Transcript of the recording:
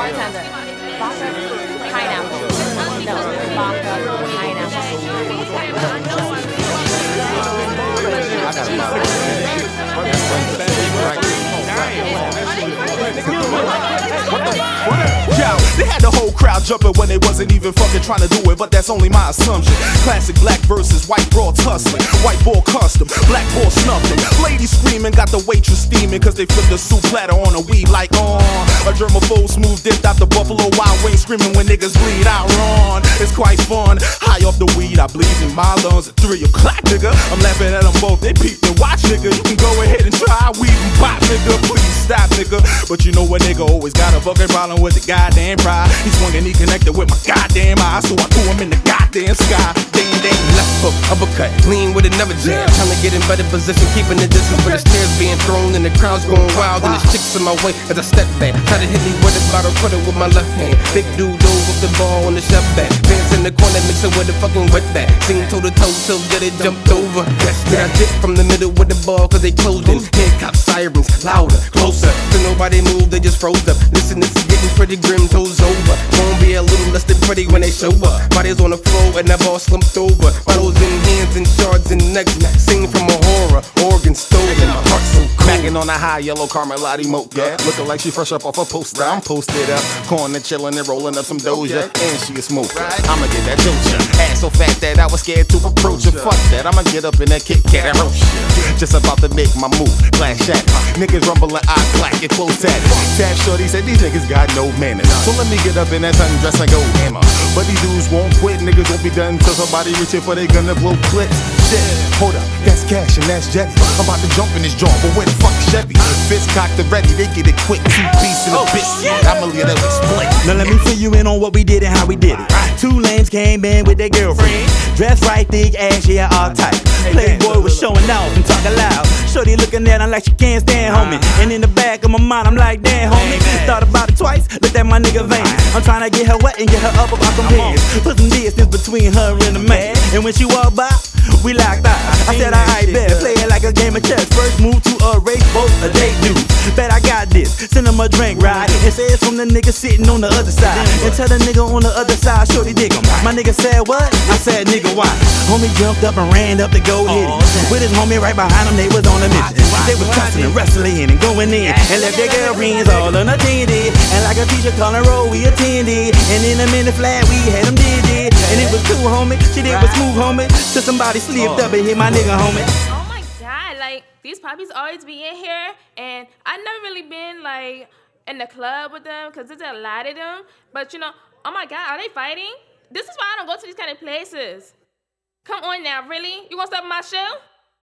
Bartender. Vodka, pineapple. No, vodka. Yo, they had the whole crowd jumping when they wasn't even fucking trying to do it, but that's only my assumption. Classic black versus white broads hustling. White ball custom, black ball snuffing. Ladies screaming, got the waitress steaming, cause they flipped the soup platter on a weed like on. A germaphobe smooth dipped out the Buffalo Wild Wings, screaming when niggas bleed. I run, it's quite fun. High off the weed, I bleed in my lungs at 3 o'clock, nigga. I'm laughing at them both, they peep and watch, nigga. You can go ahead and try weed and pop, nigga. Please stop, nigga. But you know what, nigga always got a fucking problem with the goddamn pride. He swung and he connected with my goddamn eyes, so I threw him in the goddamn sky. Damn, damn, left hook, uppercut, clean with another jam. Trying to get in better position, keeping the distance, but the stairs being thrown and the crowd's going wild. And the chicks in my way as I step back. Try to hit me with a bottle, put it with my left hand. Big dude dove with the ball on the chef back. Pants in the corner, mixing with the fucking wet back. Sing toe to toe till it jumped over. Then I dip from the middle with the ball, cause they closed in. Head cop sirens, louder, closer. Till nobody moved, they just froze up. Listen, this is getting pretty grim, toes over. Be a little less than pretty when they show up. Bodies on the floor and ball slumped over. Bottles in hands and shards and necks. Sing from Macking on a high yellow Carmelati mocha. Looking like she fresh up off a poster. I'm posted up, corner chillin' and rolling up some doja. And she a smoker. I'ma get that doja. Ass so fat that I was scared to approach her. Fuck that, I'ma get up in that Kit Kat and roast. Just about to make my move. Glass shatter. Niggas rumbling, I clack it close at. Tab Shorty said these niggas got no manners. So let me get up in that sundress and go hammer. But these dudes won't quit. Niggas won't be done till somebody reaching for they gonna blow clips. Shit, hold up, that's cash and that's jetty. I'm about to jump in this joint, but where the fuck is Chevy? Fist cocked and ready, they get it quick. Two piece in a bitch. I'ma let it split. Now let me fill you in on what we did and how we did it. Two lanes came in with their girlfriend. Dressed right, thick ass, yeah, all tight. Playboy was showing off and talking loud. Shorty looking at him like she can't stand, homie. And in the back of my mind, I'm like, damn, homie. Thought about it twice, looked at my nigga vein. I'm trying to get her wet and get her up about them pants. Put some distance between her and the man. And when she walked by, we locked eyes. I said, alright, bet. Play it like a game of chess. First move to a race, both a date dude. Bet I got this. Send him a drink, right? And say it's from the nigga sitting on the other side. And tell the nigga on the other side, shorty dig him. My nigga said, what? I said, nigga, why? Homie jumped up and ran up to go hit it. With his homie right behind him, they was on a mission. They was cussing and wrestling and going in. And left their girlfriends all unattended. And like a teacher calling roll, we attended. And in a minute flat, we had them did. And it was cool, homie. She did was smooth, homie. Till somebody slipped up and hit my nigga, homie. Oh my god, like these puppies always be in here, and I never really been like in the club with them because there's a lot of them. But you know, oh my god, are they fighting? This is why I don't go to these kind of places. Come on now, really? You gonna stop my show?